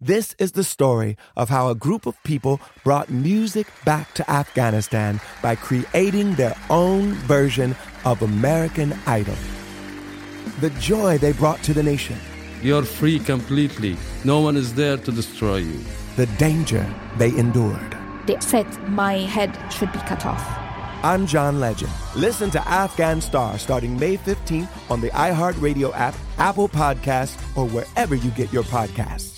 This is the story of how a group of people brought music back to Afghanistan by creating their own version of American Idol. The joy they brought to the nation, You're free completely. No one is there to destroy you. the danger they endured. They said my head should be cut off. I'm John Legend. Listen to Afghan Star starting May 15th on the iHeartRadio app, Apple Podcasts, or wherever you get your podcasts.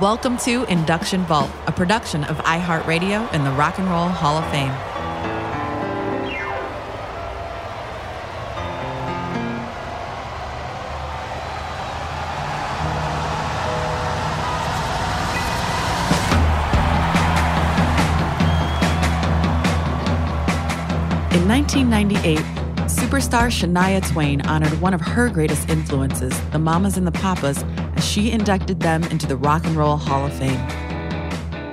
Welcome to Induction Vault, a production of iHeartRadio and the Rock and Roll Hall of Fame. In 1998, superstar Shania Twain honored one of her greatest influences, the Mamas and the Papas, as she inducted them into the Rock and Roll Hall of Fame.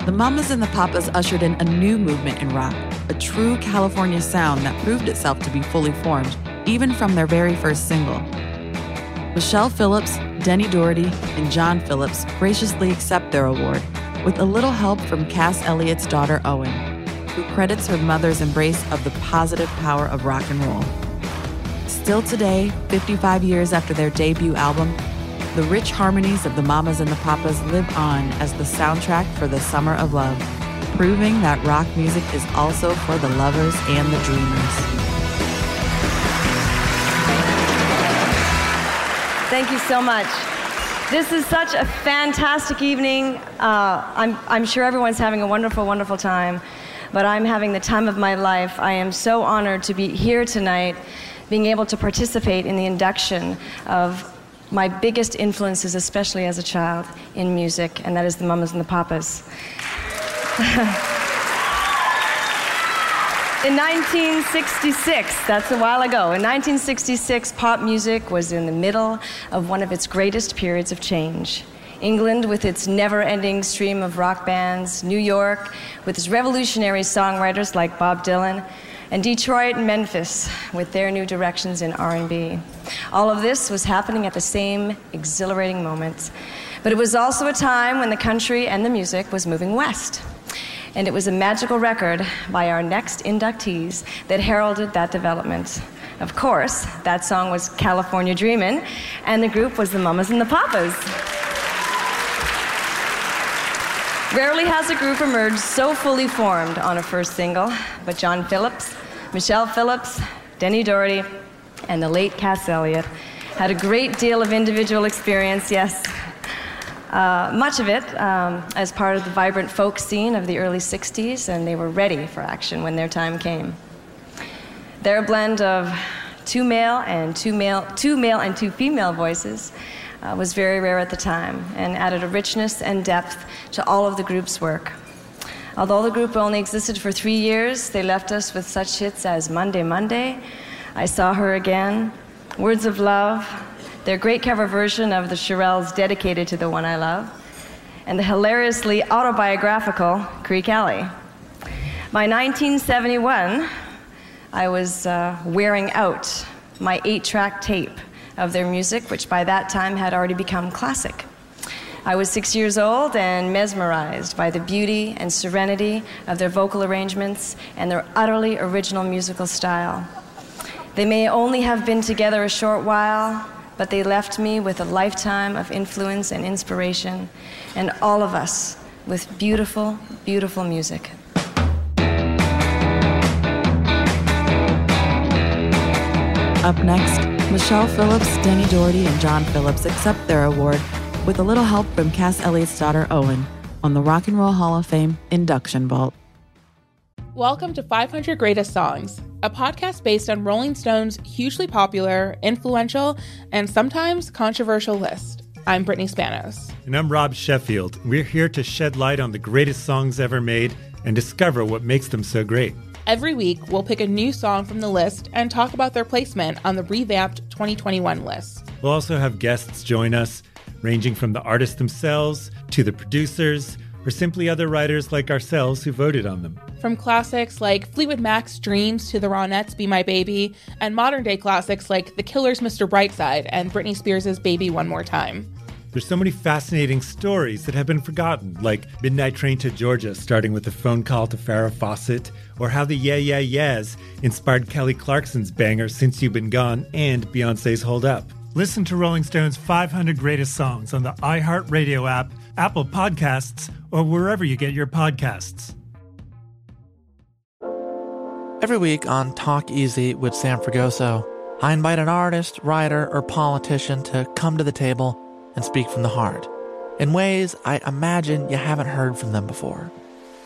The Mamas and the Papas ushered in a new movement in rock, a true California sound that proved itself to be fully formed, even from their very first single. Michelle Phillips, Denny Doherty, and John Phillips graciously accept their award, with a little help from Cass Elliot's daughter Owen who credits her mother's embrace of the positive power of rock and roll. Still today, 55 years after their debut album, the rich harmonies of the Mamas and the Papas live on as the soundtrack for the Summer of Love, proving that rock music is also for the lovers and the dreamers. Thank you so much. This is such a fantastic evening. Uh, I'm, I'm sure everyone's having a wonderful, wonderful time, but I'm having the time of my life. I am so honored to be here tonight, being able to participate in the induction of my biggest influences, especially as a child, in music, and that is the Mamas and the Papas. In 1966, that's a while ago, in 1966, pop music was in the middle of one of its greatest periods of change. England, with its never ending stream of rock bands, New York, with its revolutionary songwriters like Bob Dylan, and Detroit and Memphis, with their new directions in R&B. All of this was happening at the same exhilarating moment. But it was also a time when the country and the music was moving west and it was a magical record by our next inductees that heralded that development. Of course, that song was California Dreamin', and the group was the Mamas and the Papas. Rarely has a group emerged so fully formed on a first single, but John Phillips, Michelle Phillips, Denny Doherty, and the late Cass Elliot had a great deal of individual experience, yes. Uh, much of it um, as part of the vibrant folk scene of the early 60s, and they were ready for action when their time came. Their blend of two male and two male, two male and two female voices uh, was very rare at the time and added a richness and depth to all of the group's work. Although the group only existed for three years, they left us with such hits as Monday, Monday, I Saw Her Again, Words of Love, their great cover version of the Shirelles dedicated to the one I love, and the hilariously autobiographical Creeque Alley. By 1971, I was uh, wearing out my eight track tape of their music, which by that time had already become classic. I was six years old and mesmerized by the beauty and serenity of their vocal arrangements and their utterly original musical style. They may only have been together a short while, but they left me with a lifetime of influence and inspiration, and all of us with beautiful, beautiful music. Up next, Michelle Phillips, Denny Doherty, and John Phillips accept their award with a little help from Cass Elliot's daughter Owen on the Rock and Roll Hall of Fame induction vault. Welcome to 500 Greatest Songs, a podcast based on Rolling Stone's hugely popular, influential, and sometimes controversial list. I'm Brittany Spanos. And I'm Rob Sheffield. We're here to shed light on the greatest songs ever made and discover what makes them so great. Every week, we'll pick a new song from the list and talk about their placement on the revamped 2021 list. We'll also have guests join us, ranging from the artists themselves to the producers, or simply other writers like ourselves who voted on them. From classics like Fleetwood Mac's Dreams to the Ronettes' Be My Baby, and modern day classics like The Killer's Mr. Brightside and Britney Spears' Baby One More Time. There's so many fascinating stories that have been forgotten, like Midnight Train to Georgia, starting with a phone call to Farrah Fawcett, or how the Yeah Yeah Yeahs inspired Kelly Clarkson's banger Since You've Been Gone and Beyonce's Hold Up. Listen to Rolling Stone's 500 Greatest Songs on the iHeartRadio app, Apple Podcasts, or wherever you get your podcasts. Every week on Talk Easy with Sam Fragoso, I invite an artist, writer, or politician to come to the table and speak from the heart in ways I imagine you haven't heard from them before.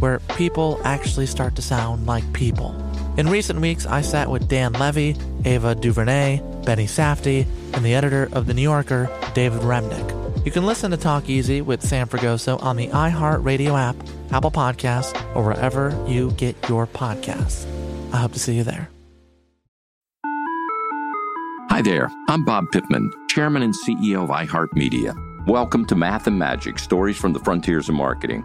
where people actually start to sound like people. In recent weeks, I sat with Dan Levy, Ava DuVernay, Benny Safdie, and the editor of The New Yorker, David Remnick. You can listen to Talk Easy with Sam Fragoso on the iHeartRadio app, Apple Podcasts, or wherever you get your podcasts. I hope to see you there. Hi there, I'm Bob Pittman, Chairman and CEO of iHeartMedia. Welcome to Math and Magic Stories from the Frontiers of Marketing.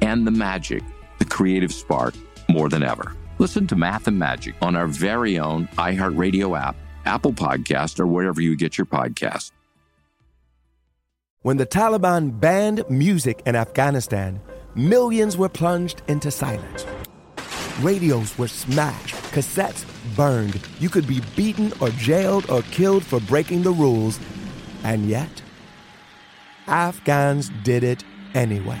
and the magic, the creative spark, more than ever. Listen to Math and Magic on our very own iHeartRadio app, Apple Podcast, or wherever you get your podcasts. When the Taliban banned music in Afghanistan, millions were plunged into silence. Radios were smashed, cassettes burned. You could be beaten or jailed or killed for breaking the rules. And yet, Afghans did it anyway.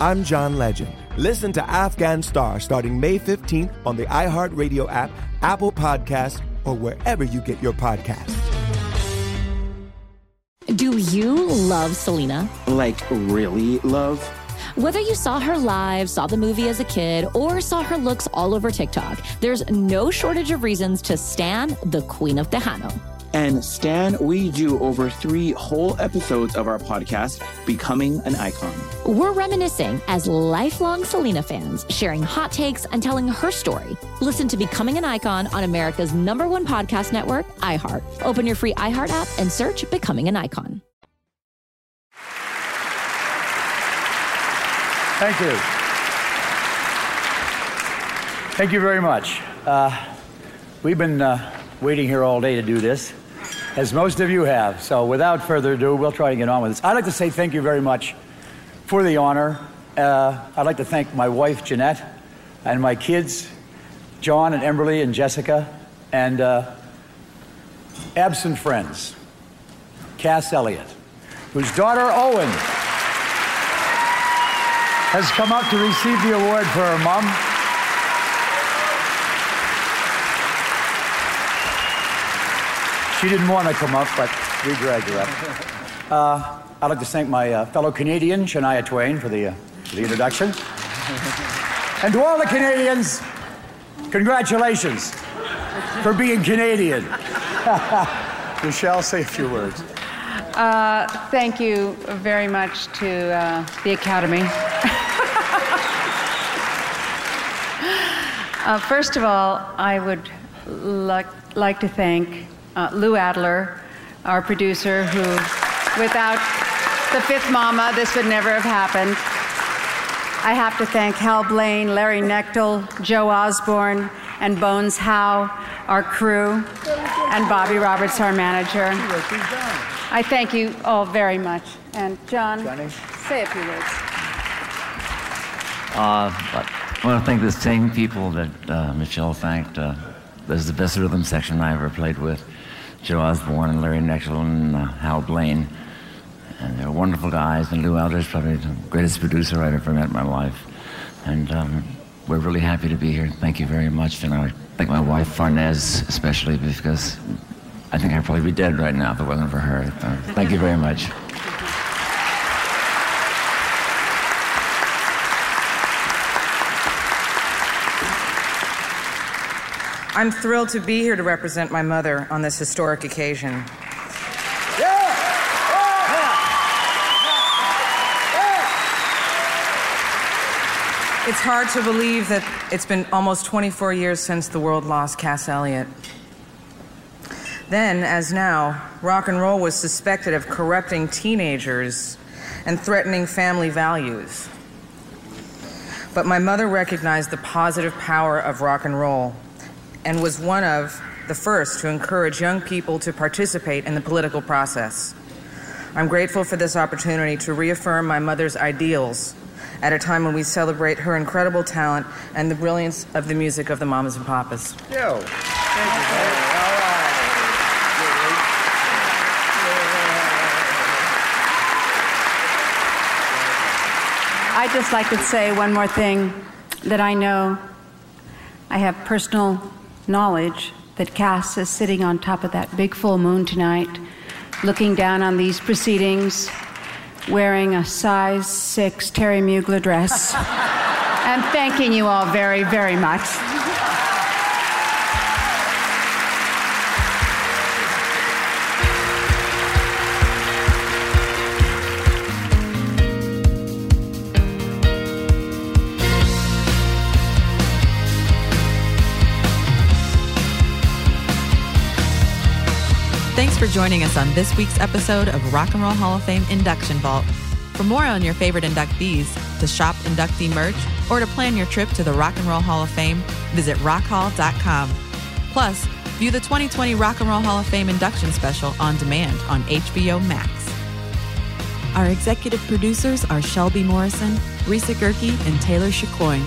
I'm John Legend. Listen to Afghan Star starting May 15th on the iHeartRadio app, Apple Podcasts, or wherever you get your podcasts. Do you love Selena? Like, really love? Whether you saw her live, saw the movie as a kid, or saw her looks all over TikTok, there's no shortage of reasons to stan the Queen of Tejano. And Stan, we do over three whole episodes of our podcast, Becoming an Icon. We're reminiscing as lifelong Selena fans, sharing hot takes and telling her story. Listen to Becoming an Icon on America's number one podcast network, iHeart. Open your free iHeart app and search Becoming an Icon. Thank you. Thank you very much. Uh, we've been uh, waiting here all day to do this, as most of you have. So, without further ado, we'll try to get on with this. I'd like to say thank you very much for the honor. Uh, I'd like to thank my wife, Jeanette, and my kids, John and Emberly and Jessica, and uh, absent friends, Cass Elliot, whose daughter, Owen, has come up to receive the award for her mom. She didn't want to come up, but we dragged her up. Uh, I'd like to thank my uh, fellow Canadian, Shania Twain, for the, uh, for the introduction. and to all the Canadians, congratulations for being Canadian. Michelle, say a few words. Uh, thank you very much to uh, the Academy. uh, first of all, I would like, like to thank uh, Lou Adler, our producer, who, without the fifth mama, this would never have happened. I have to thank Hal Blaine, Larry Knechtel, Joe Osborne, and Bones Howe, our crew, and Bobby Roberts, our manager. I thank you all very much. And John, say a few words. Uh, I want to thank the same people that uh, Michelle thanked. Uh, this is the best rhythm section I ever played with. Joe Osborne and Larry Knechtel and uh, Hal Blaine. And they're wonderful guys. And Lou Adler's probably the greatest producer I've ever met in my life. And um, we're really happy to be here. Thank you very much. And I thank my wife, Farnaz, especially because I think I'd probably be dead right now if it wasn't for her. Uh, thank you very much. I'm thrilled to be here to represent my mother on this historic occasion. It's hard to believe that it's been almost 24 years since the world lost Cass Elliot. Then, as now, rock and roll was suspected of corrupting teenagers and threatening family values. But my mother recognized the positive power of rock and roll and was one of the first to encourage young people to participate in the political process. I'm grateful for this opportunity to reaffirm my mother's ideals at a time when we celebrate her incredible talent and the brilliance of the music of the Mamas and Papas. Yo. Thank you, All right. I'd just like to say one more thing that I know I have personal knowledge that Cass is sitting on top of that big full moon tonight, looking down on these proceedings, wearing a size six Thierry Mugler dress, and thanking you all very, very much. Joining us on this week's episode of Rock and Roll Hall of Fame Induction Vault. For more on your favorite inductees, to shop inductee merch, or to plan your trip to the Rock and Roll Hall of Fame, visit rockhall.com. Plus, view the 2020 Rock and Roll Hall of Fame induction special on demand on HBO Max. Our executive producers are Shelby Morrison, Risa Gerke, and Taylor Chicoine.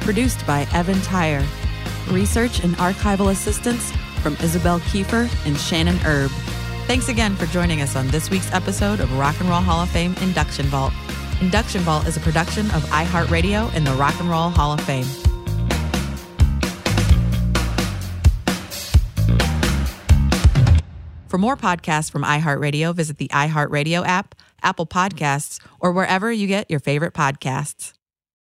Produced by Evan Tyre. Research and archival assistance from Isabel Kiefer and Shannon Erb. Thanks again for joining us on this week's episode of Rock and Roll Hall of Fame Induction Vault. Induction Vault is a production of iHeartRadio and the Rock and Roll Hall of Fame. For more podcasts from iHeartRadio, visit the iHeartRadio app, Apple Podcasts, or wherever you get your favorite podcasts.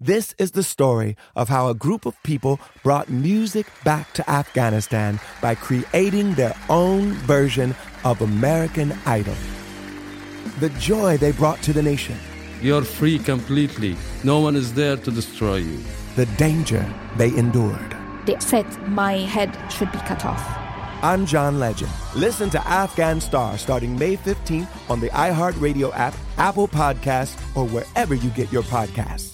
This is the story of how a group of people brought music back to Afghanistan by creating their own version of American Idol. The joy they brought to the nation, You're free completely. No one is there to destroy you. the danger they endured. They said my head should be cut off. I'm John Legend. Listen to Afghan Star starting May 15th on the iHeartRadio app, Apple Podcasts, or wherever you get your podcasts.